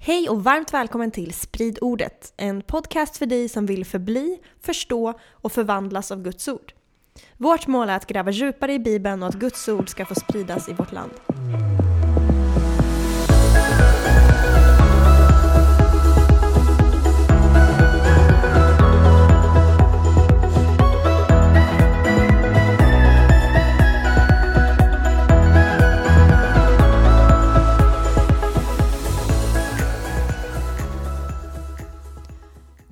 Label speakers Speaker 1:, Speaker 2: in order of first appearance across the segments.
Speaker 1: Hej och varmt välkommen till Sprid ordet, en podcast för dig som vill förbli, förstå och förvandlas av Guds ord. Vårt mål är att gräva djupare i Bibeln och att Guds ord ska få spridas i vårt land.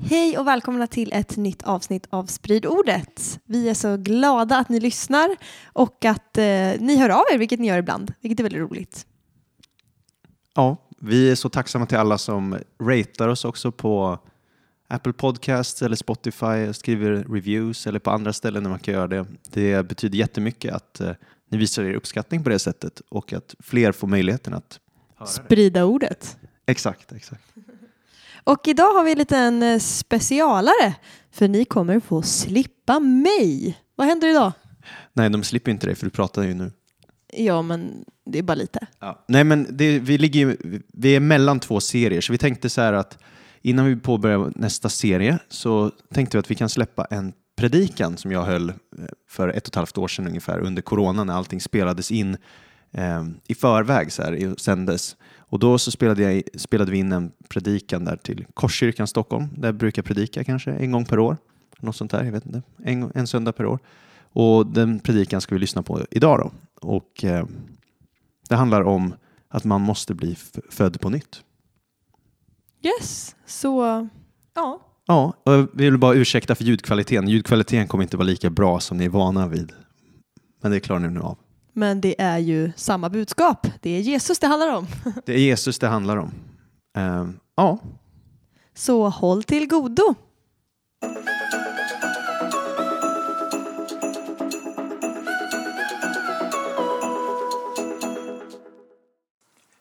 Speaker 1: Hej och välkomna till ett nytt avsnitt av Sprid ordet. Vi är så glada att ni lyssnar och att eh, ni hör av er, vilket ni gör ibland, vilket är väldigt roligt.
Speaker 2: Ja, vi är så tacksamma till alla som ratear oss också på Apple Podcasts eller Spotify, skriver reviews eller på andra ställen där man kan göra det. Det betyder jättemycket att eh, ni visar er uppskattning på det sättet och att fler får möjligheten att.
Speaker 1: Sprida ordet.
Speaker 2: Exakt, exakt.
Speaker 1: Och idag har vi en liten eh, specialare, för ni kommer få slippa mig. Vad händer idag?
Speaker 2: Nej, de slipper inte dig för du pratar ju nu.
Speaker 1: Ja, men det är bara lite.
Speaker 2: Ja. Nej, men det, vi, ligger, vi är mellan två serier, så vi tänkte så här att innan vi påbörjar nästa serie så tänkte vi att vi kan släppa en predikan som jag höll eh, för ett och ett halvt år sedan ungefär under corona när allting spelades in eh, i förväg så här, sändes. Och då så spelade, jag, spelade vi in en predikan där till Korskyrkan Stockholm, där jag brukar predika kanske en gång per år. Något sånt där, jag vet inte. En, en söndag per år. Och den predikan ska vi lyssna på idag då. Och eh, det handlar om att man måste bli född på nytt.
Speaker 1: Yes, så ja.
Speaker 2: Ja, och jag vill bara ursäkta för ljudkvaliteten. Ljudkvaliteten kommer inte vara lika bra som ni är vana vid. Men det klarar ni nu av.
Speaker 1: Men det är ju samma budskap. Det är Jesus det handlar om.
Speaker 2: Det är Jesus det handlar om. Eh, ja,
Speaker 1: Så håll till godo.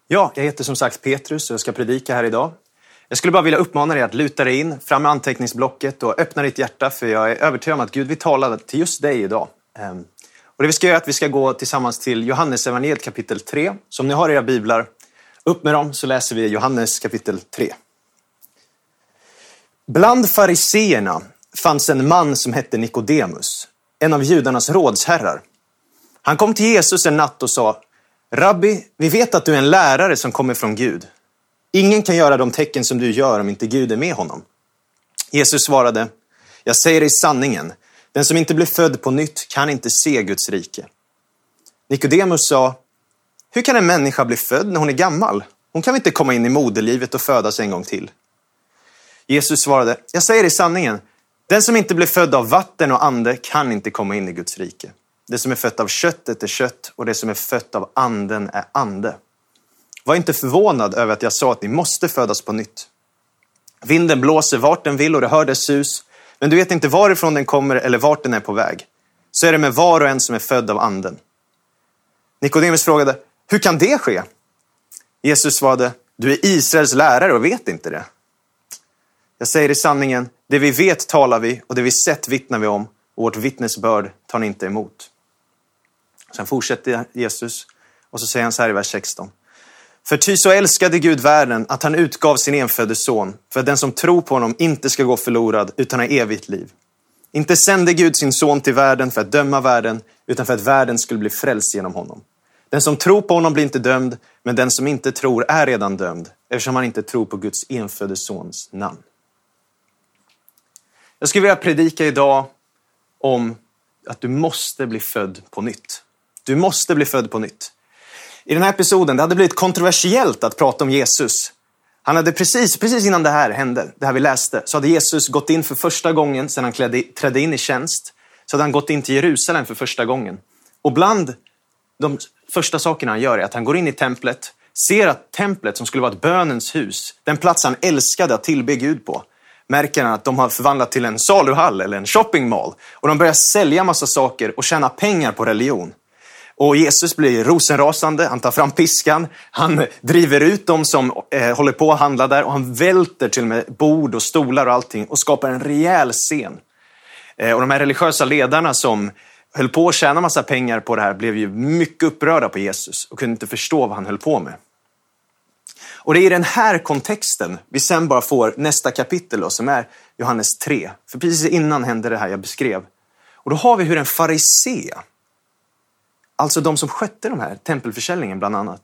Speaker 3: Ja, jag heter som sagt Petrus och jag ska predika här idag. Jag skulle bara vilja uppmana dig att luta dig in, fram med anteckningsblocket och öppna ditt hjärta för jag är övertygad om att Gud vill tala till just dig idag. Och det vi ska göra är att vi ska gå tillsammans till Johannes evangeliet kapitel 3. Så om ni har era biblar, upp med dem så läser vi Johannes kapitel 3. Bland fariseerna fanns en man som hette Nikodemus, en av judarnas rådsherrar. Han kom till Jesus en natt och sa, Rabbi, vi vet att du är en lärare som kommer från Gud. Ingen kan göra de tecken som du gör om inte Gud är med honom. Jesus svarade, jag säger dig sanningen, den som inte blir född på nytt kan inte se Guds rike. Nikodemus sa, hur kan en människa bli född när hon är gammal? Hon kan väl inte komma in i moderlivet och födas en gång till? Jesus svarade, jag säger i sanningen, den som inte blir född av vatten och ande kan inte komma in i Guds rike. Det som är fött av köttet är kött och det som är fött av anden är ande. Var inte förvånad över att jag sa att ni måste födas på nytt. Vinden blåser vart den vill och det hör dess sus, men du vet inte varifrån den kommer eller vart den är på väg. Så är det med var och en som är född av anden. Nikodemus frågade, hur kan det ske? Jesus svarade, du är Israels lärare och vet inte det. Jag säger i sanningen, det vi vet talar vi och det vi sett vittnar vi om och vårt vittnesbörd tar ni inte emot. Sen fortsätter Jesus och så säger han så här i vers 16. För ty så älskade Gud världen att han utgav sin enfödde son för att den som tror på honom inte ska gå förlorad utan ha evigt liv. Inte sände Gud sin son till världen för att döma världen utan för att världen skulle bli frälst genom honom. Den som tror på honom blir inte dömd, men den som inte tror är redan dömd eftersom han inte tror på Guds enfödde sons namn. Jag skulle vilja predika idag om att du måste bli född på nytt. Du måste bli född på nytt. I den här episoden, det hade blivit kontroversiellt att prata om Jesus. Han hade precis, precis innan det här hände, det här vi läste, så hade Jesus gått in för första gången sedan han klädde, trädde in i tjänst. Så hade han gått in till Jerusalem för första gången. Och bland de första sakerna han gör är att han går in i templet, ser att templet som skulle vara ett bönens hus, den plats han älskade att tillbe Gud på, märker han att de har förvandlat till en saluhall eller en shopping mall. Och de börjar sälja massa saker och tjäna pengar på religion. Och Jesus blir rosenrasande, han tar fram piskan, han driver ut dem som eh, håller på att handla där och han välter till och med bord och stolar och allting och skapar en rejäl scen. Eh, och de här religiösa ledarna som höll på att tjäna massa pengar på det här blev ju mycket upprörda på Jesus och kunde inte förstå vad han höll på med. Och det är i den här kontexten vi sen bara får nästa kapitel då, som är Johannes 3. För precis innan hände det här jag beskrev. Och då har vi hur en farisé, alltså de som skötte de här tempelförsäljningen bland annat,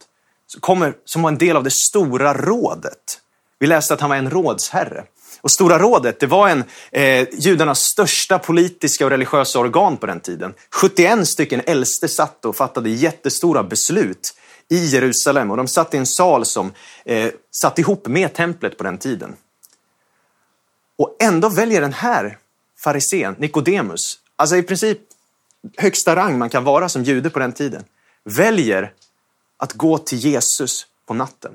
Speaker 3: kommer, som var en del av det stora rådet. Vi läste att han var en rådsherre. Och Stora rådet, det var en eh, judarnas största politiska och religiösa organ på den tiden. 71 stycken äldste satt och fattade jättestora beslut i Jerusalem och de satt i en sal som eh, satt ihop med templet på den tiden. Och ändå väljer den här farisén, Nikodemus, alltså i princip högsta rang man kan vara som jude på den tiden, väljer att gå till Jesus på natten.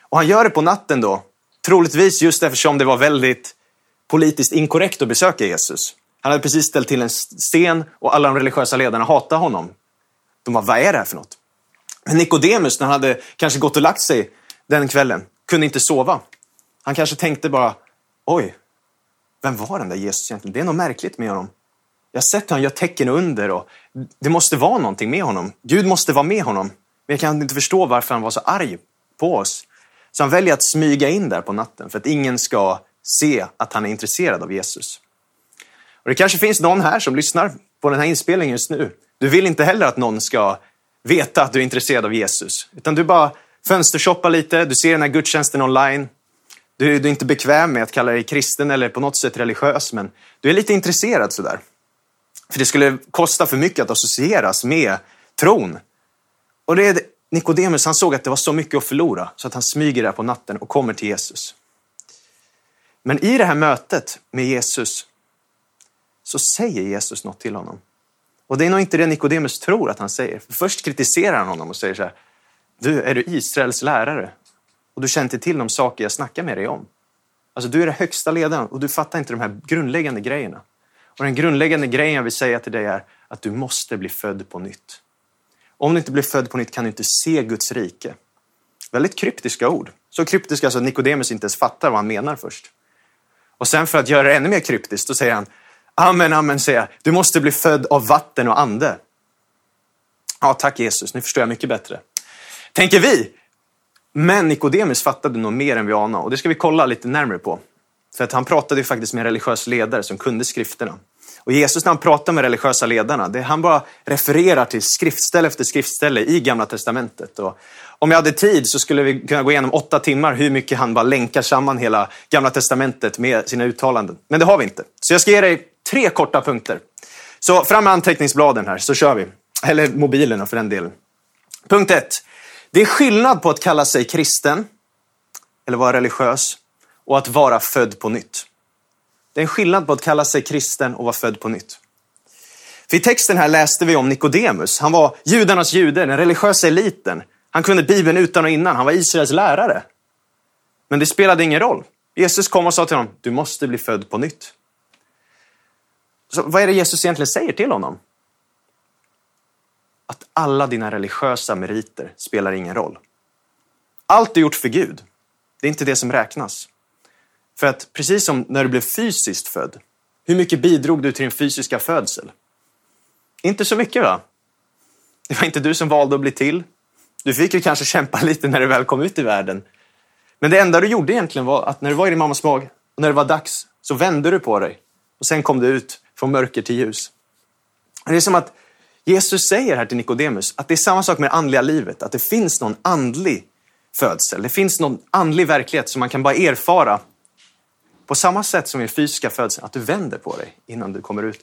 Speaker 3: Och han gör det på natten då, troligtvis just eftersom det var väldigt politiskt inkorrekt att besöka Jesus. Han hade precis ställt till en sten och alla de religiösa ledarna hatade honom. De var vad är det här för något? Men Nikodemus, när han hade kanske gått och lagt sig den kvällen, kunde inte sova. Han kanske tänkte bara, oj, vem var den där Jesus egentligen? Det är något märkligt med honom. Jag har sett hur han gör tecken under och det måste vara någonting med honom. Gud måste vara med honom. Men jag kan inte förstå varför han var så arg på oss. Så han väljer att smyga in där på natten för att ingen ska se att han är intresserad av Jesus. Och det kanske finns någon här som lyssnar på den här inspelningen just nu. Du vill inte heller att någon ska veta att du är intresserad av Jesus. Utan du bara fönstershoppar lite, du ser den här gudstjänsten online. Du, du är inte bekväm med att kalla dig kristen eller på något sätt religiös, men du är lite intresserad sådär. För det skulle kosta för mycket att associeras med tron. Och det är Nikodemus, han såg att det var så mycket att förlora så att han smyger där på natten och kommer till Jesus. Men i det här mötet med Jesus så säger Jesus något till honom. Och det är nog inte det Nikodemus tror att han säger. För först kritiserar han honom och säger så här, du, är du Israels lärare? Och du känner inte till de saker jag snackar med dig om. Alltså du är den högsta ledaren och du fattar inte de här grundläggande grejerna. Och den grundläggande grejen jag vill säga till dig är att du måste bli född på nytt. Om du inte blir född på nytt kan du inte se Guds rike. Väldigt kryptiska ord. Så kryptiska så att Nikodemus inte ens fattar vad han menar först. Och sen för att göra det ännu mer kryptiskt, då säger han Amen, amen, säger jag. Du måste bli född av vatten och ande. Ja, tack Jesus, nu förstår jag mycket bättre. Tänker vi. Men Nikodemus fattade nog mer än vi anade och det ska vi kolla lite närmare på. För att han pratade ju faktiskt med en religiös ledare som kunde skrifterna. Och Jesus när han pratar med religiösa ledarna, det, han bara refererar till skriftställe efter skriftställe i Gamla Testamentet. Och om jag hade tid så skulle vi kunna gå igenom åtta timmar hur mycket han bara länkar samman hela Gamla Testamentet med sina uttalanden. Men det har vi inte. Så jag ska ge dig tre korta punkter. Så fram med anteckningsbladen här så kör vi. Eller mobilerna för den delen. Punkt ett. Det är skillnad på att kalla sig kristen eller vara religiös och att vara född på nytt. Det är en skillnad på att kalla sig kristen och vara född på nytt. För I texten här läste vi om Nikodemus. Han var judarnas jude, den religiösa eliten. Han kunde Bibeln utan och innan. Han var Israels lärare. Men det spelade ingen roll. Jesus kom och sa till honom, du måste bli född på nytt. Så vad är det Jesus egentligen säger till honom? Att alla dina religiösa meriter spelar ingen roll. Allt du gjort för Gud. Det är inte det som räknas. För att precis som när du blev fysiskt född, hur mycket bidrog du till din fysiska födsel? Inte så mycket va? Det var inte du som valde att bli till. Du fick ju kanske kämpa lite när du väl kom ut i världen. Men det enda du gjorde egentligen var att när du var i din mammas mag och när det var dags så vände du på dig och sen kom du ut från mörker till ljus. Det är som att Jesus säger här till Nikodemus att det är samma sak med det andliga livet, att det finns någon andlig födsel. Det finns någon andlig verklighet som man kan bara erfara på samma sätt som i fysiska födseln, att du vänder på dig innan du kommer ut.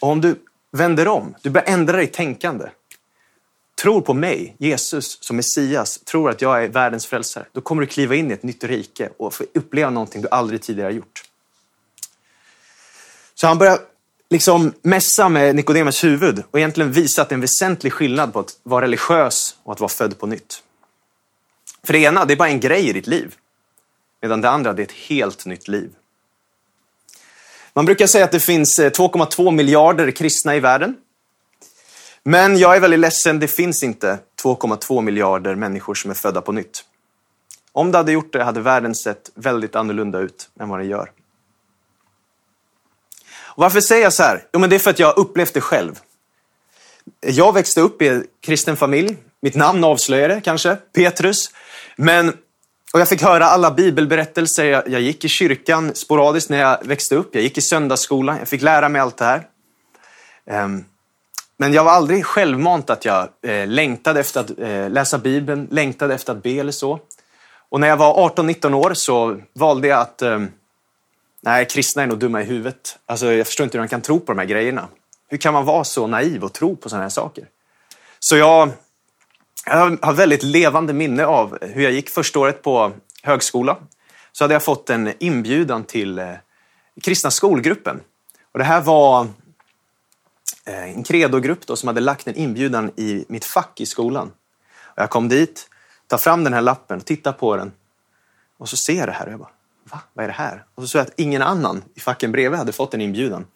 Speaker 3: Och om du vänder om, du börjar ändra dig tänkande, tror på mig, Jesus som Messias, tror att jag är världens frälsare, då kommer du kliva in i ett nytt rike och få uppleva någonting du aldrig tidigare har gjort. Så han börjar liksom mässa med Nikodemus huvud och egentligen visa att det är en väsentlig skillnad på att vara religiös och att vara född på nytt. För det ena, det är bara en grej i ditt liv. Medan det andra, det är ett helt nytt liv. Man brukar säga att det finns eh, 2,2 miljarder kristna i världen. Men jag är väldigt ledsen, det finns inte 2,2 miljarder människor som är födda på nytt. Om det hade gjort det hade världen sett väldigt annorlunda ut än vad den gör. Och varför säger jag så här? Jo, men det är för att jag har upplevt det själv. Jag växte upp i en kristen familj. Mitt namn avslöjar det kanske. Petrus. Men, och jag fick höra alla bibelberättelser. Jag, jag gick i kyrkan sporadiskt när jag växte upp. Jag gick i söndagsskolan. Jag fick lära mig allt det här. Um, men jag var aldrig självmant att jag eh, längtade efter att eh, läsa Bibeln, längtade efter att be eller så. Och när jag var 18-19 år så valde jag att eh, Nej, kristna är nog dumma i huvudet. Alltså, jag förstår inte hur de kan tro på de här grejerna. Hur kan man vara så naiv och tro på sådana här saker? Så jag, jag har väldigt levande minne av hur jag gick första året på högskola. Så hade jag fått en inbjudan till eh, kristna skolgruppen. Och det här var eh, en credogrupp då, som hade lagt en inbjudan i mitt fack i skolan. Och jag kom dit, tar fram den här lappen, tittar på den och så ser jag det här och jag bara, va? Vad är det här? Och så såg jag att ingen annan i facken bredvid hade fått en inbjudan.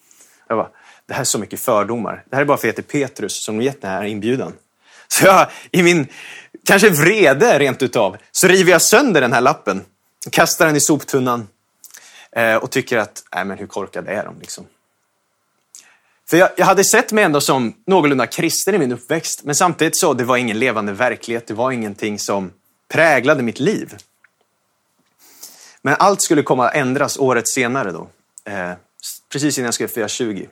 Speaker 3: Jag bara, det här är så mycket fördomar. Det här är bara för att jag heter Petrus som gett den här inbjudan. Så jag, i min kanske vrede rent utav, så river jag sönder den här lappen, kastar den i soptunnan eh, och tycker att, nej men hur korkade är de liksom? För jag, jag, hade sett mig ändå som någorlunda kristen i min uppväxt, men samtidigt så det var ingen levande verklighet, det var ingenting som präglade mitt liv. Men allt skulle komma att ändras året senare då, eh, precis innan jag skulle fylla 20.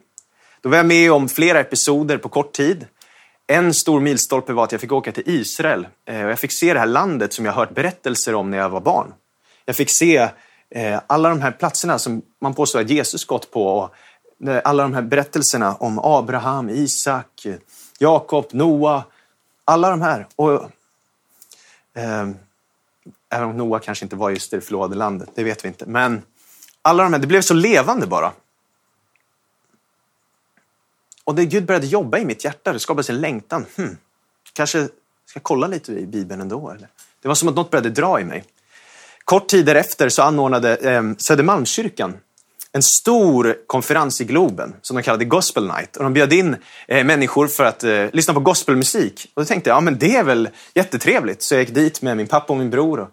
Speaker 3: Då var jag med om flera episoder på kort tid. En stor milstolpe var att jag fick åka till Israel eh, och jag fick se det här landet som jag hört berättelser om när jag var barn. Jag fick se eh, alla de här platserna som man påstår att Jesus gått på och eh, alla de här berättelserna om Abraham, Isak, Jakob, Noa, alla de här. Och, eh, även om Noa kanske inte var just i det förlovade landet, det vet vi inte. Men alla de här, det blev så levande bara. Och det Gud började jobba i mitt hjärta, det skapades en längtan. Hmm, kanske ska kolla lite i Bibeln ändå. Eller? Det var som att något började dra i mig. Kort tid därefter så anordnade eh, Södermalmskyrkan en stor konferens i Globen som de kallade Gospel Night. Och de bjöd in eh, människor för att eh, lyssna på gospelmusik. Och då tänkte jag, ja men det är väl jättetrevligt. Så jag gick dit med min pappa och min bror och,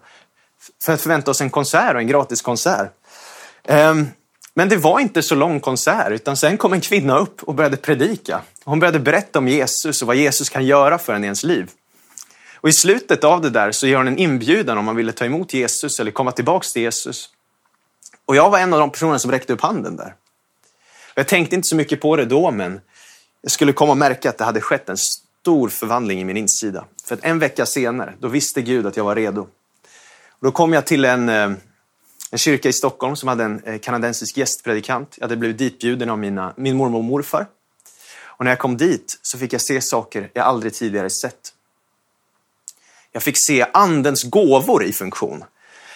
Speaker 3: för att förvänta oss en konsert och en gratis konsert. Um, men det var inte så lång konsert, utan sen kom en kvinna upp och började predika. Hon började berätta om Jesus och vad Jesus kan göra för en i ens liv. Och i slutet av det där så gör hon en inbjudan om man ville ta emot Jesus eller komma tillbaks till Jesus. Och jag var en av de personerna som räckte upp handen där. Jag tänkte inte så mycket på det då, men jag skulle komma och märka att det hade skett en stor förvandling i min insida. För att en vecka senare, då visste Gud att jag var redo. Och då kom jag till en, eh, en kyrka i Stockholm som hade en eh, kanadensisk gästpredikant. Jag hade blivit ditbjuden av mina, min mormor och morfar. Och när jag kom dit så fick jag se saker jag aldrig tidigare sett. Jag fick se andens gåvor i funktion.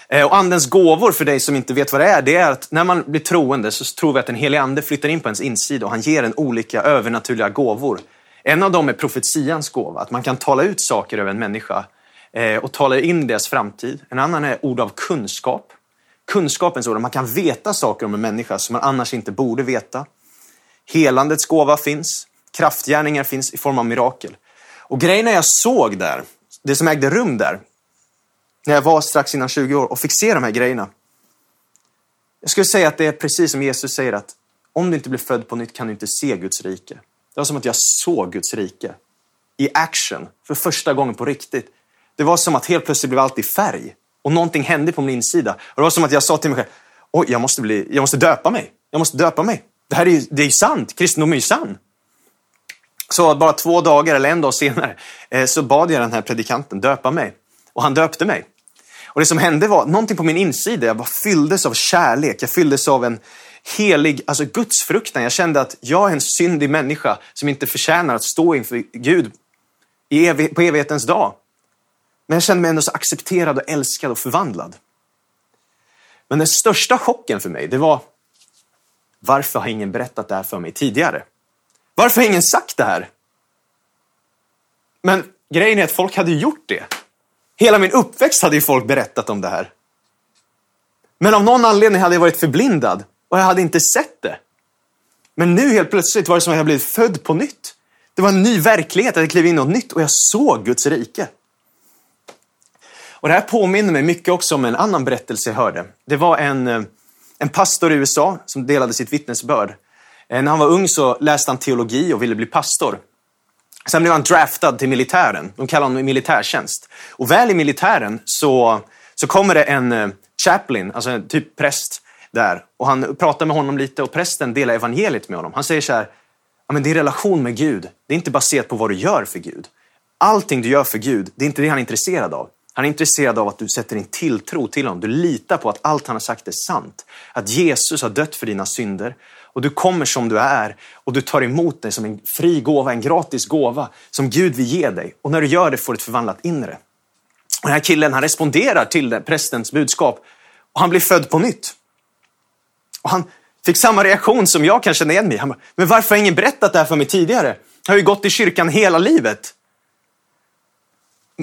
Speaker 3: Eh, och andens gåvor, för dig som inte vet vad det är, det är att när man blir troende så tror vi att den helige ande flyttar in på ens insida och han ger en olika övernaturliga gåvor. En av dem är profetians gåva, att man kan tala ut saker över en människa eh, och tala in deras framtid. En annan är ord av kunskap. Kunskapens ord, att man kan veta saker om en människa som man annars inte borde veta. Helandets gåva finns, kraftgärningar finns i form av mirakel. Och grejerna jag såg där, det som ägde rum där, när jag var strax innan 20 år och fick se de här grejerna. Jag skulle säga att det är precis som Jesus säger att om du inte blir född på nytt kan du inte se Guds rike. Det var som att jag såg Guds rike i action för första gången på riktigt. Det var som att helt plötsligt blev allt i färg och någonting hände på min insida. Och det var som att jag sa till mig själv, oj, jag måste, bli, jag måste döpa mig. Jag måste döpa mig. Det här är ju, det är ju sant. Kristendom är ju sann. Så bara två dagar eller en dag senare eh, så bad jag den här predikanten döpa mig. Och han döpte mig. Och det som hände var någonting på min insida. Jag bara fylldes av kärlek. Jag fylldes av en helig, alltså gudsfruktan. Jag kände att jag är en syndig människa som inte förtjänar att stå inför Gud på evighetens dag. Men jag kände mig ändå så accepterad och älskad och förvandlad. Men den största chocken för mig, det var varför har ingen berättat det här för mig tidigare? Varför har ingen sagt det här? Men grejen är att folk hade gjort det. Hela min uppväxt hade ju folk berättat om det här. Men av någon anledning hade jag varit förblindad och jag hade inte sett det. Men nu helt plötsligt var det som att jag blivit född på nytt. Det var en ny verklighet, jag klev in i något nytt och jag såg Guds rike. Och det här påminner mig mycket också om en annan berättelse jag hörde. Det var en, eh, en pastor i USA som delade sitt vittnesbörd. Eh, när han var ung så läste han teologi och ville bli pastor. Sen blev han draftad till militären. De kallar honom militärtjänst. Och väl i militären så, så kommer det en eh, chaplain, alltså en typ präst där. Och han pratar med honom lite och prästen delar evangeliet med honom. Han säger så här, ja, men din relation med Gud, det är inte baserat på vad du gör för Gud. Allting du gör för Gud, det är inte det han är intresserad av. Han är intresserad av att du sätter din tilltro till honom. Du litar på att allt han har sagt är sant. Att Jesus har dött för dina synder. Och du kommer som du är och du tar emot det som en fri gåva, en gratis gåva som Gud vill ge dig. Och när du gör det får du ett förvandlat inre. Och den här killen han responderar till det, prästens budskap och han blir född på nytt. Och han fick samma reaktion som jag kan känna igen mig Han bara, men varför har ingen berättat det här för mig tidigare? Jag har ju gått i kyrkan hela livet.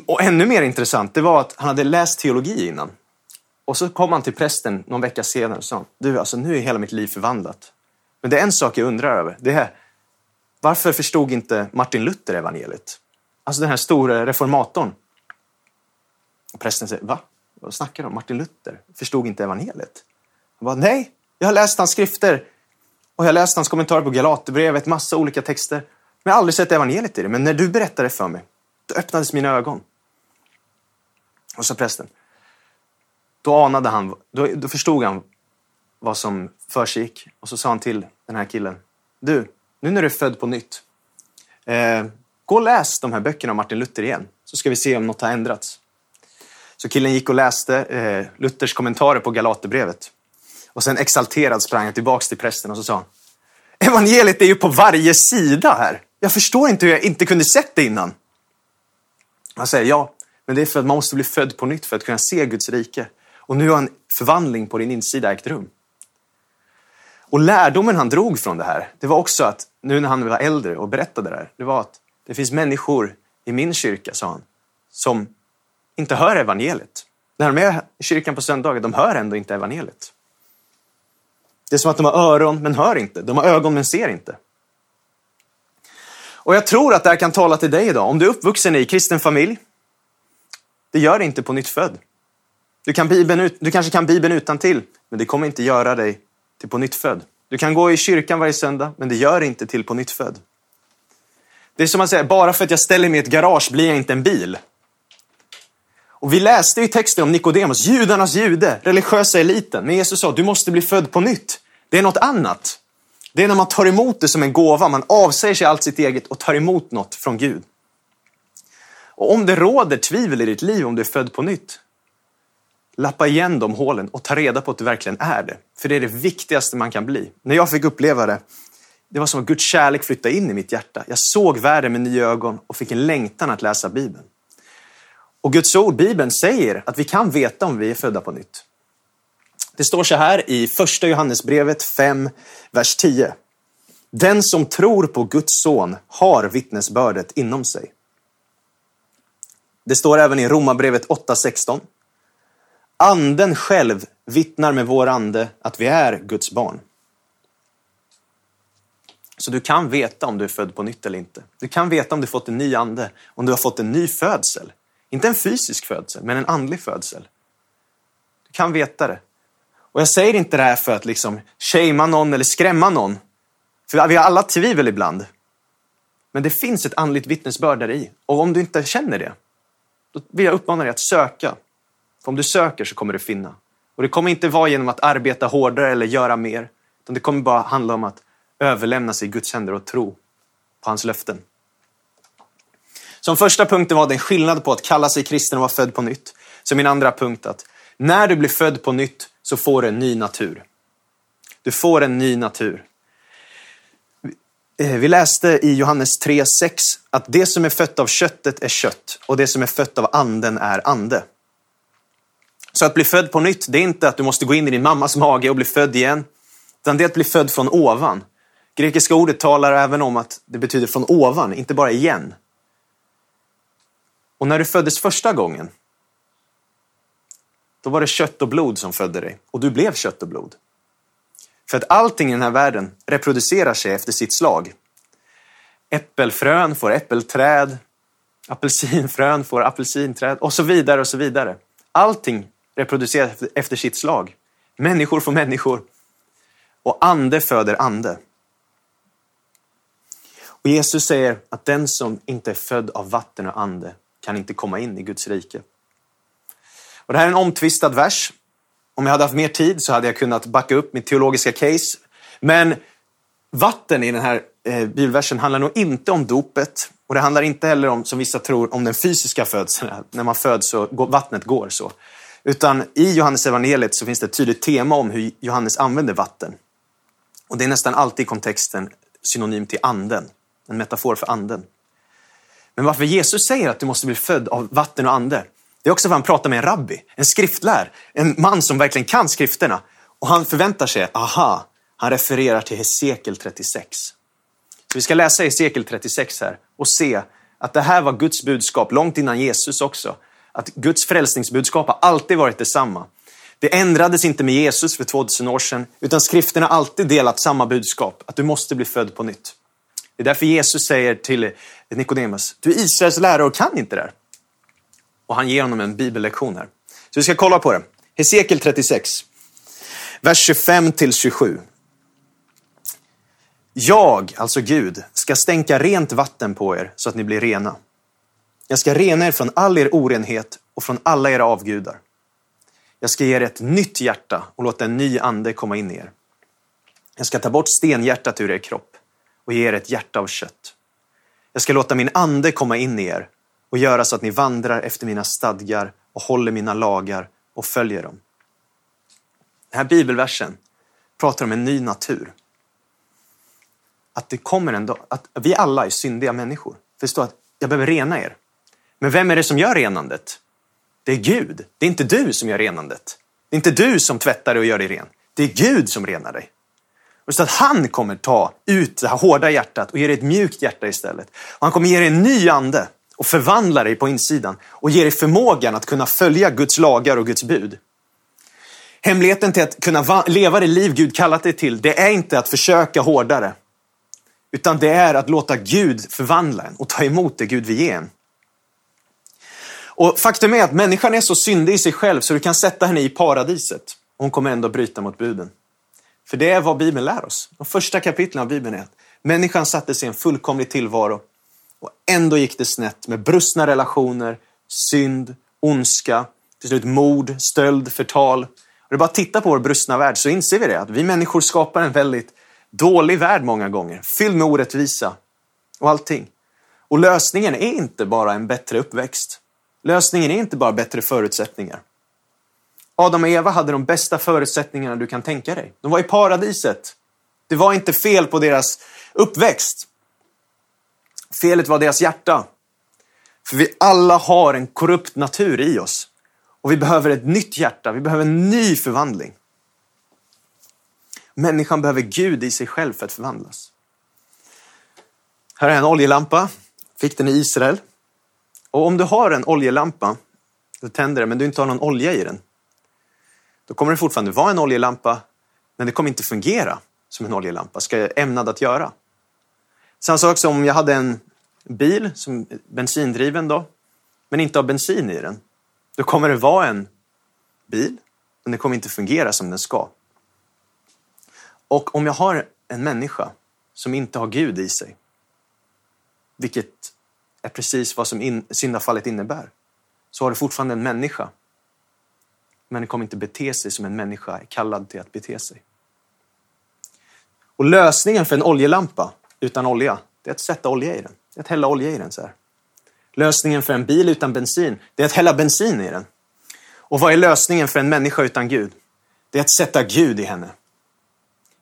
Speaker 3: Och ännu mer intressant, det var att han hade läst teologi innan. Och så kom han till prästen någon vecka senare och sa, du alltså nu är hela mitt liv förvandlat. Men det är en sak jag undrar över. Det är, varför förstod inte Martin Luther evangeliet? Alltså den här stora reformatorn. Och prästen säger, va? Vad snackar du om? Martin Luther förstod inte evangeliet? Han bara, nej, jag har läst hans skrifter och jag har läst hans kommentarer på Galaterbrevet, massa olika texter. Men jag har aldrig sett evangeliet i det. Men när du berättar det för mig, då öppnades mina ögon. Och så prästen. Då anade han, då, då förstod han vad som försiggick. Och så sa han till den här killen. Du, nu när du är född på nytt. Eh, gå och läs de här böckerna av Martin Luther igen. Så ska vi se om något har ändrats. Så killen gick och läste eh, Luthers kommentarer på Galaterbrevet. Och sen exalterad sprang han tillbaks till prästen och så sa han. Evangeliet är ju på varje sida här. Jag förstår inte hur jag inte kunde sett det innan. Han säger ja, men det är för att man måste bli född på nytt för att kunna se Guds rike. Och nu har en förvandling på din insida ägt rum. Och lärdomen han drog från det här, det var också att nu när han var äldre och berättade det här, det var att det finns människor i min kyrka, sa han, som inte hör evangeliet. När de är i kyrkan på söndagar, de hör ändå inte evangeliet. Det är som att de har öron men hör inte. De har ögon men ser inte. Och jag tror att det här kan tala till dig idag. Om du är uppvuxen i kristen familj, det gör det inte på nytt född. Du, kan Bibeln, du kanske kan Bibeln utan till, men det kommer inte göra dig till på nytt född. Du kan gå i kyrkan varje söndag, men det gör inte till på nytt född. Det är som att säga, bara för att jag ställer mig i ett garage blir jag inte en bil. Och vi läste ju texten om Nikodemus, judarnas jude, religiösa eliten. Men Jesus sa, du måste bli född på nytt. Det är något annat. Det är när man tar emot det som en gåva, man avsäger sig allt sitt eget och tar emot något från Gud. Och om det råder tvivel i ditt liv om du är född på nytt, lappa igen de hålen och ta reda på att du verkligen är det. För det är det viktigaste man kan bli. När jag fick uppleva det, det var som att Guds kärlek flyttade in i mitt hjärta. Jag såg världen med nya ögon och fick en längtan att läsa Bibeln. Och Guds ord, Bibeln, säger att vi kan veta om vi är födda på nytt. Det står så här i första Johannesbrevet 5, vers 10. Den som tror på Guds son har vittnesbördet inom sig. Det står även i Romarbrevet 8.16. Anden själv vittnar med vår ande att vi är Guds barn. Så du kan veta om du är född på nytt eller inte. Du kan veta om du fått en ny ande, om du har fått en ny födsel. Inte en fysisk födsel, men en andlig födsel. Du kan veta det. Och jag säger inte det här för att liksom shamea någon eller skrämma någon. För vi har alla tvivel ibland. Men det finns ett andligt vittnesbörd där i. Och om du inte känner det, då vill jag uppmana dig att söka. För om du söker så kommer du finna. Och det kommer inte vara genom att arbeta hårdare eller göra mer. Utan det kommer bara handla om att överlämna sig i Guds händer och tro på hans löften. Som första punkten var det en skillnad på att kalla sig kristen och vara född på nytt. Så min andra punkt att när du blir född på nytt så får du en ny natur. Du får en ny natur. Eh, vi läste i Johannes 3.6 att det som är fött av köttet är kött och det som är fött av anden är ande. Så att bli född på nytt, det är inte att du måste gå in i din mammas mage och bli född igen, utan det är att bli född från ovan. Grekiska ordet talar även om att det betyder från ovan, inte bara igen. Och när du föddes första gången, då var det kött och blod som födde dig. Och du blev kött och blod. För att allting i den här världen reproducerar sig efter sitt slag. Äppelfrön får äppelträd, apelsinfrön får apelsinträd och så vidare och så vidare. Allting reproduceras efter sitt slag. Människor får människor och ande föder ande. Och Jesus säger att den som inte är född av vatten och ande kan inte komma in i Guds rike. Och det här är en omtvistad vers. Om jag hade haft mer tid så hade jag kunnat backa upp mitt teologiska case. Men vatten i den här eh, bibelversen handlar nog inte om dopet. Och det handlar inte heller om, som vissa tror, om den fysiska födseln. När man föds så går, vattnet går så. Utan i Johannes evangeliet så finns det ett tydligt tema om hur Johannes använder vatten. Och det är nästan alltid i kontexten synonym till anden. En metafor för anden. Men varför Jesus säger att du måste bli född av vatten och ande, det är också för att han pratar med en rabbi, en skriftlär, en man som verkligen kan skrifterna. Och han förväntar sig, aha, han refererar till Hesekiel 36. Så vi ska läsa Hesekiel 36 här och se att det här var Guds budskap långt innan Jesus också. Att Guds frälsningsbudskap har alltid varit detsamma. Det ändrades inte med Jesus för 2000 år sedan, utan skrifterna har alltid delat samma budskap, att du måste bli född på nytt. Det är därför Jesus säger till Nikodemus, du är Israels lärare och kan inte det här. Och han ger honom en bibellektion här. Så vi ska kolla på det. Hesekiel 36, vers 25 till 27. Jag, alltså Gud, ska stänka rent vatten på er så att ni blir rena. Jag ska rena er från all er orenhet och från alla era avgudar. Jag ska ge er ett nytt hjärta och låta en ny ande komma in i er. Jag ska ta bort stenhjärtat ur er kropp och ge er ett hjärta av kött. Jag ska låta min ande komma in i er och göra så att ni vandrar efter mina stadgar och håller mina lagar och följer dem. Den här bibelversen pratar om en ny natur. Att det kommer en dag, att vi alla är syndiga människor. Förstå det står att jag behöver rena er. Men vem är det som gör renandet? Det är Gud. Det är inte du som gör renandet. Det är inte du som tvättar dig och gör dig ren. Det är Gud som renar dig. Och så att han kommer ta ut det här hårda hjärtat och ge dig ett mjukt hjärta istället. Och han kommer ge dig en ny ande och förvandlar dig på insidan och ger dig förmågan att kunna följa Guds lagar och Guds bud. Hemligheten till att kunna leva det liv Gud kallat dig till, det är inte att försöka hårdare. Utan det är att låta Gud förvandla en och ta emot det Gud vill ge en. Och faktum är att människan är så syndig i sig själv så du kan sätta henne i paradiset. Hon kommer ändå bryta mot buden. För det är vad Bibeln lär oss. De första kapitlen av Bibeln är att människan satte sig i en fullkomlig tillvaro och ändå gick det snett med brustna relationer, synd, ondska, till slut mord, stöld, förtal. Och det är bara att titta på vår brustna värld så inser vi det, att vi människor skapar en väldigt dålig värld många gånger, fylld med orättvisa och allting. Och lösningen är inte bara en bättre uppväxt. Lösningen är inte bara bättre förutsättningar. Adam och Eva hade de bästa förutsättningarna du kan tänka dig. De var i paradiset. Det var inte fel på deras uppväxt. Felet var deras hjärta. För vi alla har en korrupt natur i oss. Och vi behöver ett nytt hjärta, vi behöver en ny förvandling. Människan behöver Gud i sig själv för att förvandlas. Här är en oljelampa, fick den i Israel. Och om du har en oljelampa, du tänder den, men du inte har någon olja i den, då kommer det fortfarande vara en oljelampa, men det kommer inte fungera som en oljelampa ska ämnad att göra. Samma sak som om jag hade en bil, som bensindriven då, men inte har bensin i den. Då kommer det vara en bil, men det kommer inte fungera som den ska. Och om jag har en människa som inte har Gud i sig, vilket är precis vad som in, syndafallet innebär, så har du fortfarande en människa. Men den kommer inte bete sig som en människa är kallad till att bete sig. Och lösningen för en oljelampa utan olja, det är att sätta olja i den. Det är att hälla olja i den så här. Lösningen för en bil utan bensin, det är att hälla bensin i den. Och vad är lösningen för en människa utan Gud? Det är att sätta Gud i henne.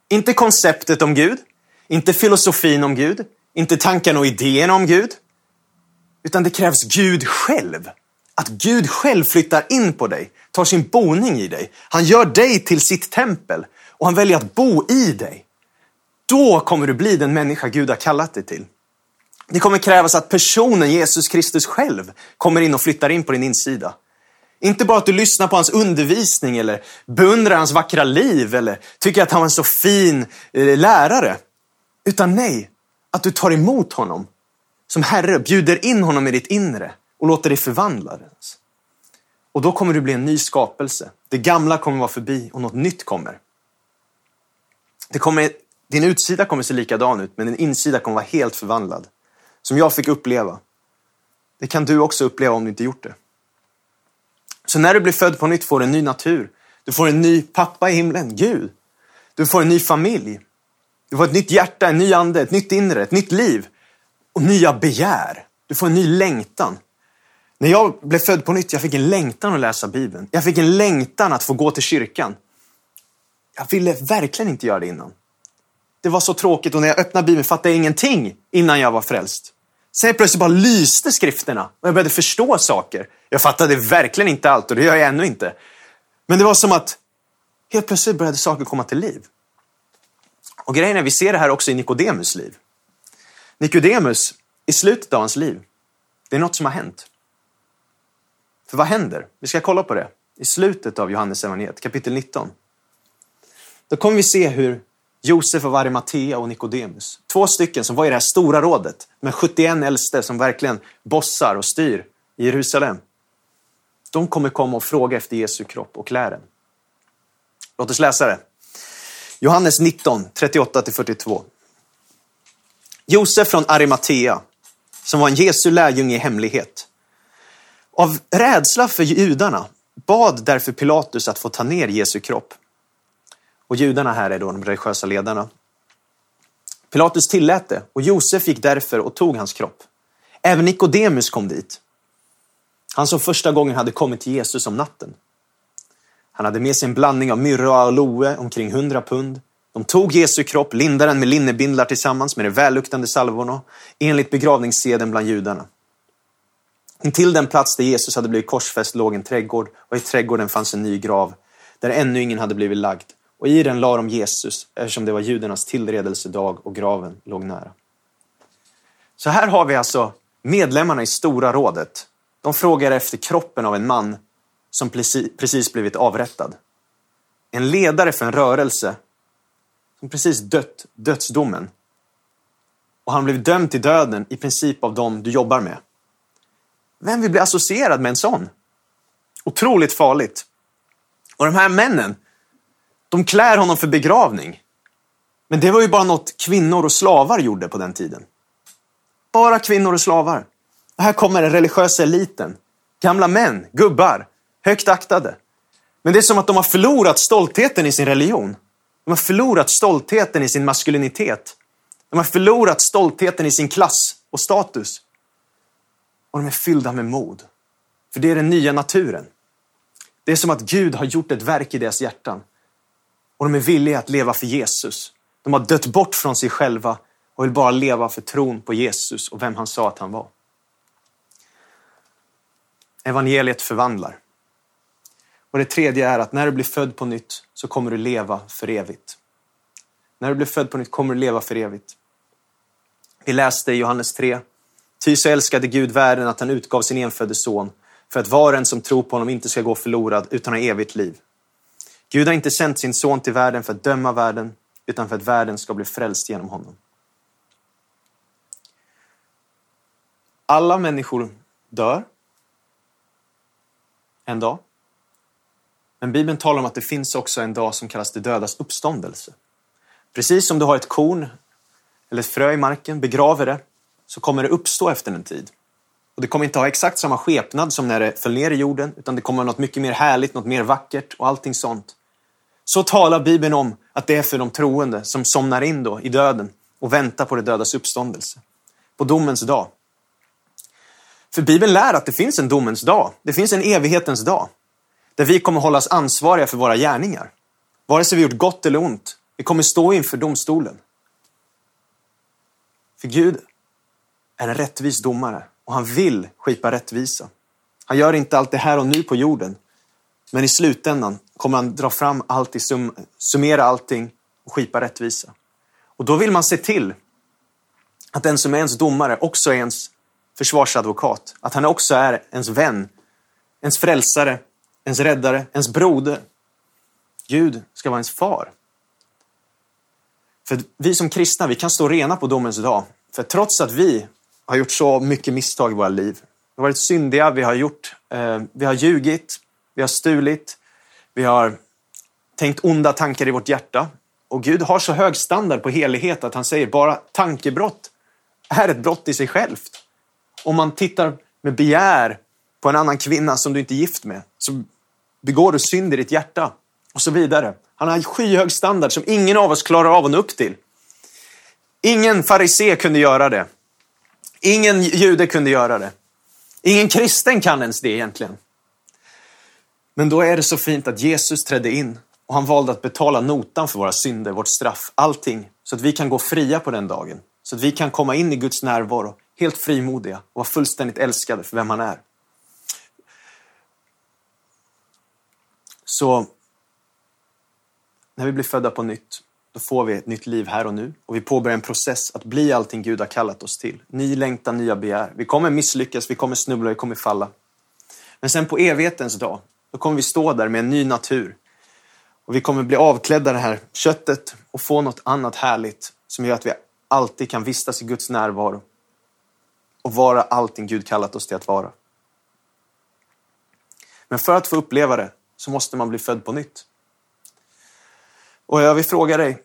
Speaker 3: Inte konceptet om Gud, inte filosofin om Gud, inte tankarna och idéerna om Gud. Utan det krävs Gud själv. Att Gud själv flyttar in på dig, tar sin boning i dig. Han gör dig till sitt tempel och han väljer att bo i dig. Då kommer du bli den människa Gud har kallat dig till. Det kommer krävas att personen Jesus Kristus själv kommer in och flyttar in på din insida. Inte bara att du lyssnar på hans undervisning eller beundrar hans vackra liv eller tycker att han var en så fin eh, lärare. Utan nej, att du tar emot honom som Herre, bjuder in honom i ditt inre och låter dig förvandlas. Och då kommer du bli en ny skapelse. Det gamla kommer vara förbi och något nytt kommer. Det kommer din utsida kommer se likadan ut, men din insida kommer vara helt förvandlad. Som jag fick uppleva. Det kan du också uppleva om du inte gjort det. Så när du blir född på nytt får du en ny natur. Du får en ny pappa i himlen, Gud. Du får en ny familj. Du får ett nytt hjärta, en ny ande, ett nytt inre, ett nytt liv. Och nya begär. Du får en ny längtan. När jag blev född på nytt, jag fick en längtan att läsa Bibeln. Jag fick en längtan att få gå till kyrkan. Jag ville verkligen inte göra det innan. Det var så tråkigt och när jag öppnade Bibeln fattade jag ingenting innan jag var frälst. Sen plötsligt bara lyste skrifterna och jag började förstå saker. Jag fattade verkligen inte allt och det gör jag ännu inte. Men det var som att helt plötsligt började saker komma till liv. Och grejen är, vi ser det här också i Nikodemus liv. Nikodemus, i slutet av hans liv, det är något som har hänt. För vad händer? Vi ska kolla på det i slutet av Johannes evangeliet, kapitel 19. Då kommer vi se hur Josef av Arimatea och Nikodemus, två stycken som var i det här stora rådet med 71 äldste som verkligen bossar och styr i Jerusalem. De kommer komma och fråga efter Jesu kropp och kläder. Låt oss läsa det. Johannes 19, 38-42. Josef från Arimatea, som var en Jesu lärjunge i hemlighet. Av rädsla för judarna bad därför Pilatus att få ta ner Jesu kropp. Och judarna här är då de religiösa ledarna. Pilatus tillät det och Josef gick därför och tog hans kropp. Även Nikodemus kom dit. Han som första gången hade kommit till Jesus om natten. Han hade med sig en blandning av myrra och aloe, omkring 100 pund. De tog Jesu kropp, lindade den med linnebindlar tillsammans med de välluktande salvorna, enligt begravningsseden bland judarna. Intill den plats där Jesus hade blivit korsfäst låg en trädgård och i trädgården fanns en ny grav, där ännu ingen hade blivit lagd. Och i den la de Jesus, eftersom det var judarnas tillredelsedag och graven låg nära. Så här har vi alltså medlemmarna i Stora rådet. De frågar efter kroppen av en man som precis blivit avrättad. En ledare för en rörelse som precis dött dödsdomen. Och han blev dömd till döden i princip av dem du jobbar med. Vem vill bli associerad med en sån? Otroligt farligt. Och de här männen, de klär honom för begravning. Men det var ju bara något kvinnor och slavar gjorde på den tiden. Bara kvinnor och slavar. Och här kommer den religiösa eliten. Gamla män, gubbar, högt aktade. Men det är som att de har förlorat stoltheten i sin religion. De har förlorat stoltheten i sin maskulinitet. De har förlorat stoltheten i sin klass och status. Och de är fyllda med mod. För det är den nya naturen. Det är som att Gud har gjort ett verk i deras hjärtan. Och de är villiga att leva för Jesus. De har dött bort från sig själva och vill bara leva för tron på Jesus och vem han sa att han var. Evangeliet förvandlar. Och det tredje är att när du blir född på nytt så kommer du leva för evigt. När du blir född på nytt kommer du leva för evigt. Vi läste i Johannes 3. Ty så älskade Gud världen att han utgav sin enfödde son för att var och en som tror på honom inte ska gå förlorad utan ha evigt liv. Gud har inte sänt sin son till världen för att döma världen utan för att världen ska bli frälst genom honom. Alla människor dör en dag. Men Bibeln talar om att det finns också en dag som kallas det dödas uppståndelse. Precis som du har ett korn eller ett frö i marken, begraver det, så kommer det uppstå efter en tid. Och det kommer inte ha exakt samma skepnad som när det föll ner i jorden, utan det kommer något mycket mer härligt, något mer vackert och allting sånt. Så talar Bibeln om att det är för de troende som somnar in då i döden och väntar på det dödas uppståndelse. På domens dag. För Bibeln lär att det finns en domens dag. Det finns en evighetens dag. Där vi kommer hållas ansvariga för våra gärningar. Vare sig vi gjort gott eller ont. Vi kommer stå inför domstolen. För Gud är en rättvis domare och han vill skipa rättvisa. Han gör inte allt det här och nu på jorden. Men i slutändan kommer han dra fram allt, i sum summera allting och skipa rättvisa. Och då vill man se till att den som är ens domare också är ens försvarsadvokat. Att han också är ens vän, ens frälsare, ens räddare, ens broder. Gud ska vara ens far. För vi som kristna, vi kan stå rena på domens dag. För trots att vi har gjort så mycket misstag i våra liv, vi har varit syndiga, vi har, gjort, eh, vi har ljugit, vi har stulit, vi har tänkt onda tankar i vårt hjärta. Och Gud har så hög standard på helighet att han säger bara tankebrott är ett brott i sig självt. Om man tittar med begär på en annan kvinna som du inte är gift med så begår du synd i ditt hjärta och så vidare. Han har en skyhög standard som ingen av oss klarar av att nå upp till. Ingen farisé kunde göra det. Ingen jude kunde göra det. Ingen kristen kan ens det egentligen. Men då är det så fint att Jesus trädde in och han valde att betala notan för våra synder, vårt straff, allting. Så att vi kan gå fria på den dagen. Så att vi kan komma in i Guds närvaro helt frimodiga och vara fullständigt älskade för vem han är. Så när vi blir födda på nytt, då får vi ett nytt liv här och nu. Och vi påbörjar en process att bli allting Gud har kallat oss till. Ny längtan, nya begär. Vi kommer misslyckas, vi kommer snubbla, vi kommer falla. Men sen på evighetens dag, då kommer vi stå där med en ny natur. Och vi kommer bli avklädda det här köttet och få något annat härligt som gör att vi alltid kan vistas i Guds närvaro och vara allting Gud kallat oss till att vara. Men för att få uppleva det så måste man bli född på nytt. Och jag vill fråga dig,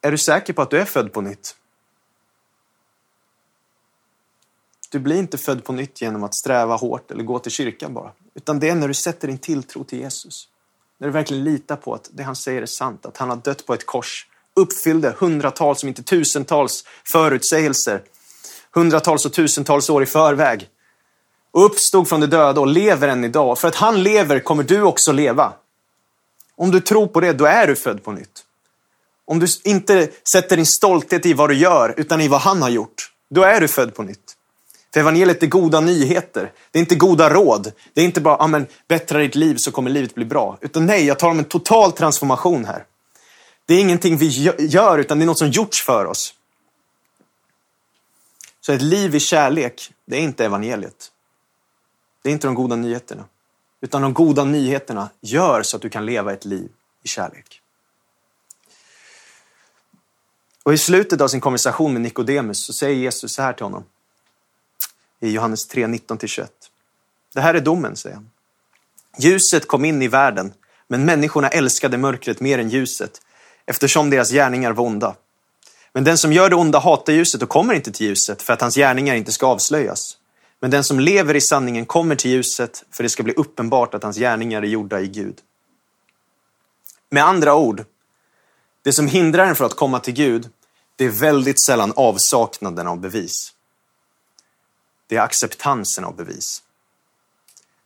Speaker 3: är du säker på att du är född på nytt? Du blir inte född på nytt genom att sträva hårt eller gå till kyrkan bara. Utan det är när du sätter din tilltro till Jesus. När du verkligen litar på att det han säger är sant, att han har dött på ett kors, uppfyllde hundratals, om inte tusentals förutsägelser, hundratals och tusentals år i förväg. Och uppstod från de döda och lever än idag. För att han lever kommer du också leva. Om du tror på det, då är du född på nytt. Om du inte sätter din stolthet i vad du gör, utan i vad han har gjort, då är du född på nytt. För evangeliet är goda nyheter. Det är inte goda råd. Det är inte bara, ja men bättra ditt liv så kommer livet bli bra. Utan nej, jag talar om en total transformation här. Det är ingenting vi gör, utan det är något som gjorts för oss. Så ett liv i kärlek, det är inte evangeliet. Det är inte de goda nyheterna. Utan de goda nyheterna gör så att du kan leva ett liv i kärlek. Och i slutet av sin konversation med Nikodemus så säger Jesus så här till honom. I Johannes 3, 19-21. Det här är domen, säger han. Ljuset kom in i världen, men människorna älskade mörkret mer än ljuset eftersom deras gärningar var onda. Men den som gör det onda hatar ljuset och kommer inte till ljuset för att hans gärningar inte ska avslöjas. Men den som lever i sanningen kommer till ljuset för det ska bli uppenbart att hans gärningar är gjorda i Gud. Med andra ord, det som hindrar en från att komma till Gud, det är väldigt sällan avsaknaden av bevis. Det är acceptansen av bevis.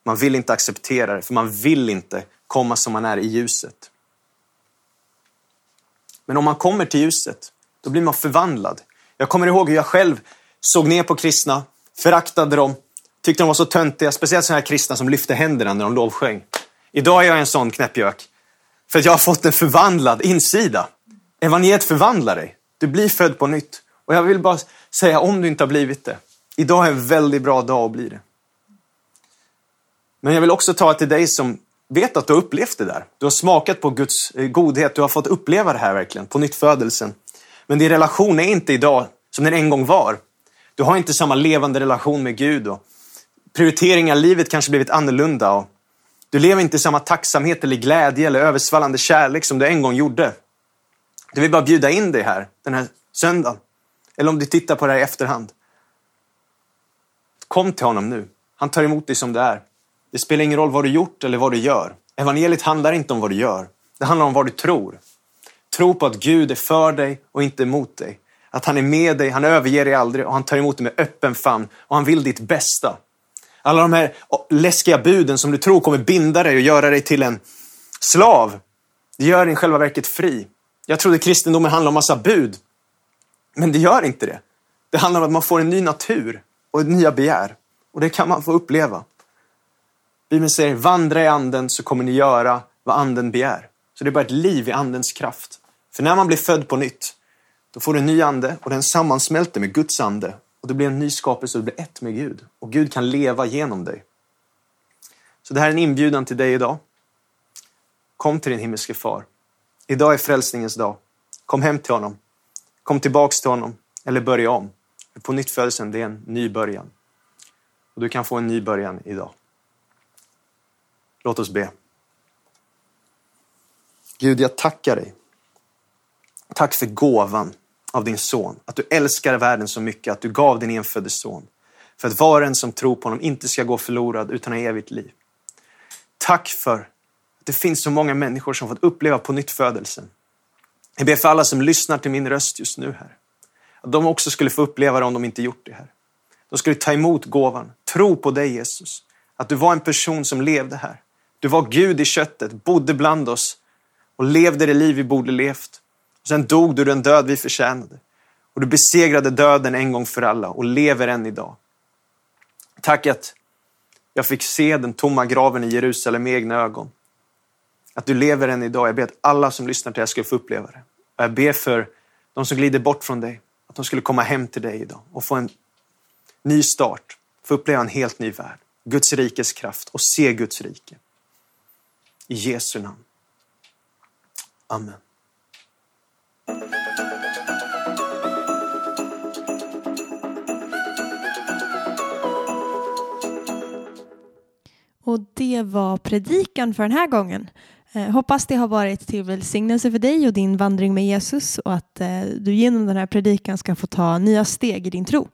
Speaker 3: Man vill inte acceptera det, för man vill inte komma som man är i ljuset. Men om man kommer till ljuset, då blir man förvandlad. Jag kommer ihåg hur jag själv såg ner på kristna, föraktade dem, tyckte de var så töntiga. Speciellt sådana här kristna som lyfte händerna när de lovsjöng. Idag är jag en sån knäppjök. För att jag har fått en förvandlad insida. Evangeliet förvandlar dig. Du blir född på nytt. Och jag vill bara säga, om du inte har blivit det. Idag är en väldigt bra dag att bli det. Men jag vill också ta till dig som vet att du har upplevt det där. Du har smakat på Guds eh, godhet, du har fått uppleva det här verkligen, på nytt födelsen. Men din relation är inte idag som den en gång var. Du har inte samma levande relation med Gud och prioriteringar i livet kanske blivit annorlunda. Och du lever inte i samma tacksamhet eller glädje eller översvallande kärlek som du en gång gjorde. Du vill bara bjuda in dig här den här söndagen. Eller om du tittar på det här i efterhand. Kom till honom nu. Han tar emot dig som du är. Det spelar ingen roll vad du gjort eller vad du gör. Evangeliet handlar inte om vad du gör. Det handlar om vad du tror. Tro på att Gud är för dig och inte emot dig. Att han är med dig, han överger dig aldrig och han tar emot dig med öppen famn och han vill ditt bästa. Alla de här läskiga buden som du tror kommer binda dig och göra dig till en slav, det gör dig i själva verket fri. Jag trodde kristendomen handlade om massa bud, men det gör inte det. Det handlar om att man får en ny natur och nya begär och det kan man få uppleva. Bibeln säger, vandra i anden så kommer ni göra vad anden begär. Så det är bara ett liv i andens kraft. För när man blir född på nytt, då får du en ny ande och den sammansmälter med Guds ande. Och det blir en ny skapelse och du blir ett med Gud. Och Gud kan leva genom dig. Så det här är en inbjudan till dig idag. Kom till din himmelske far. Idag är frälsningens dag. Kom hem till honom. Kom tillbaks till honom. Eller börja om. På nytt födelsen, det är en ny början. Och du kan få en ny början idag. Låt oss be. Gud, jag tackar dig Tack för gåvan av din son. Att du älskar världen så mycket att du gav din enfödde son. För att var och en som tror på honom inte ska gå förlorad utan ha evigt liv. Tack för att det finns så många människor som fått uppleva på nytt födelsen. Jag ber för alla som lyssnar till min röst just nu här. Att de också skulle få uppleva det om de inte gjort det här. De skulle ta emot gåvan, tro på dig Jesus. Att du var en person som levde här. Du var Gud i köttet, bodde bland oss och levde det liv vi borde levt. Och sen dog du den död vi förtjänade. Och du besegrade döden en gång för alla och lever än idag. Tack att jag fick se den tomma graven i Jerusalem med egna ögon. Att du lever än idag. Jag ber att alla som lyssnar till det här ska få uppleva det. Och jag ber för de som glider bort från dig, de skulle komma hem till dig idag och få en ny start, få uppleva en helt ny värld. Guds rikes kraft och se Guds rike. I Jesu namn. Amen.
Speaker 1: Och det var predikan för den här gången. Eh, hoppas det har varit till välsignelse för dig och din vandring med Jesus och att eh, du genom den här predikan ska få ta nya steg i din tro.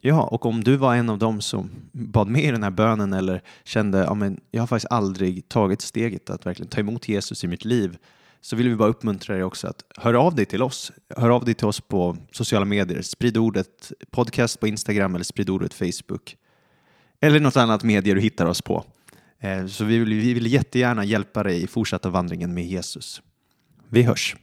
Speaker 2: Ja, och om du var en av dem som bad med i den här bönen eller kände ja, men jag har faktiskt aldrig tagit steget att verkligen ta emot Jesus i mitt liv så vill vi bara uppmuntra dig också att höra av dig till oss. Hör av dig till oss på sociala medier. Sprid ordet podcast på Instagram eller sprid ordet Facebook. Eller något annat medie du hittar oss på. Eh, så vi vill, vi vill jättegärna hjälpa dig i fortsatta vandringen med Jesus. Vi hörs!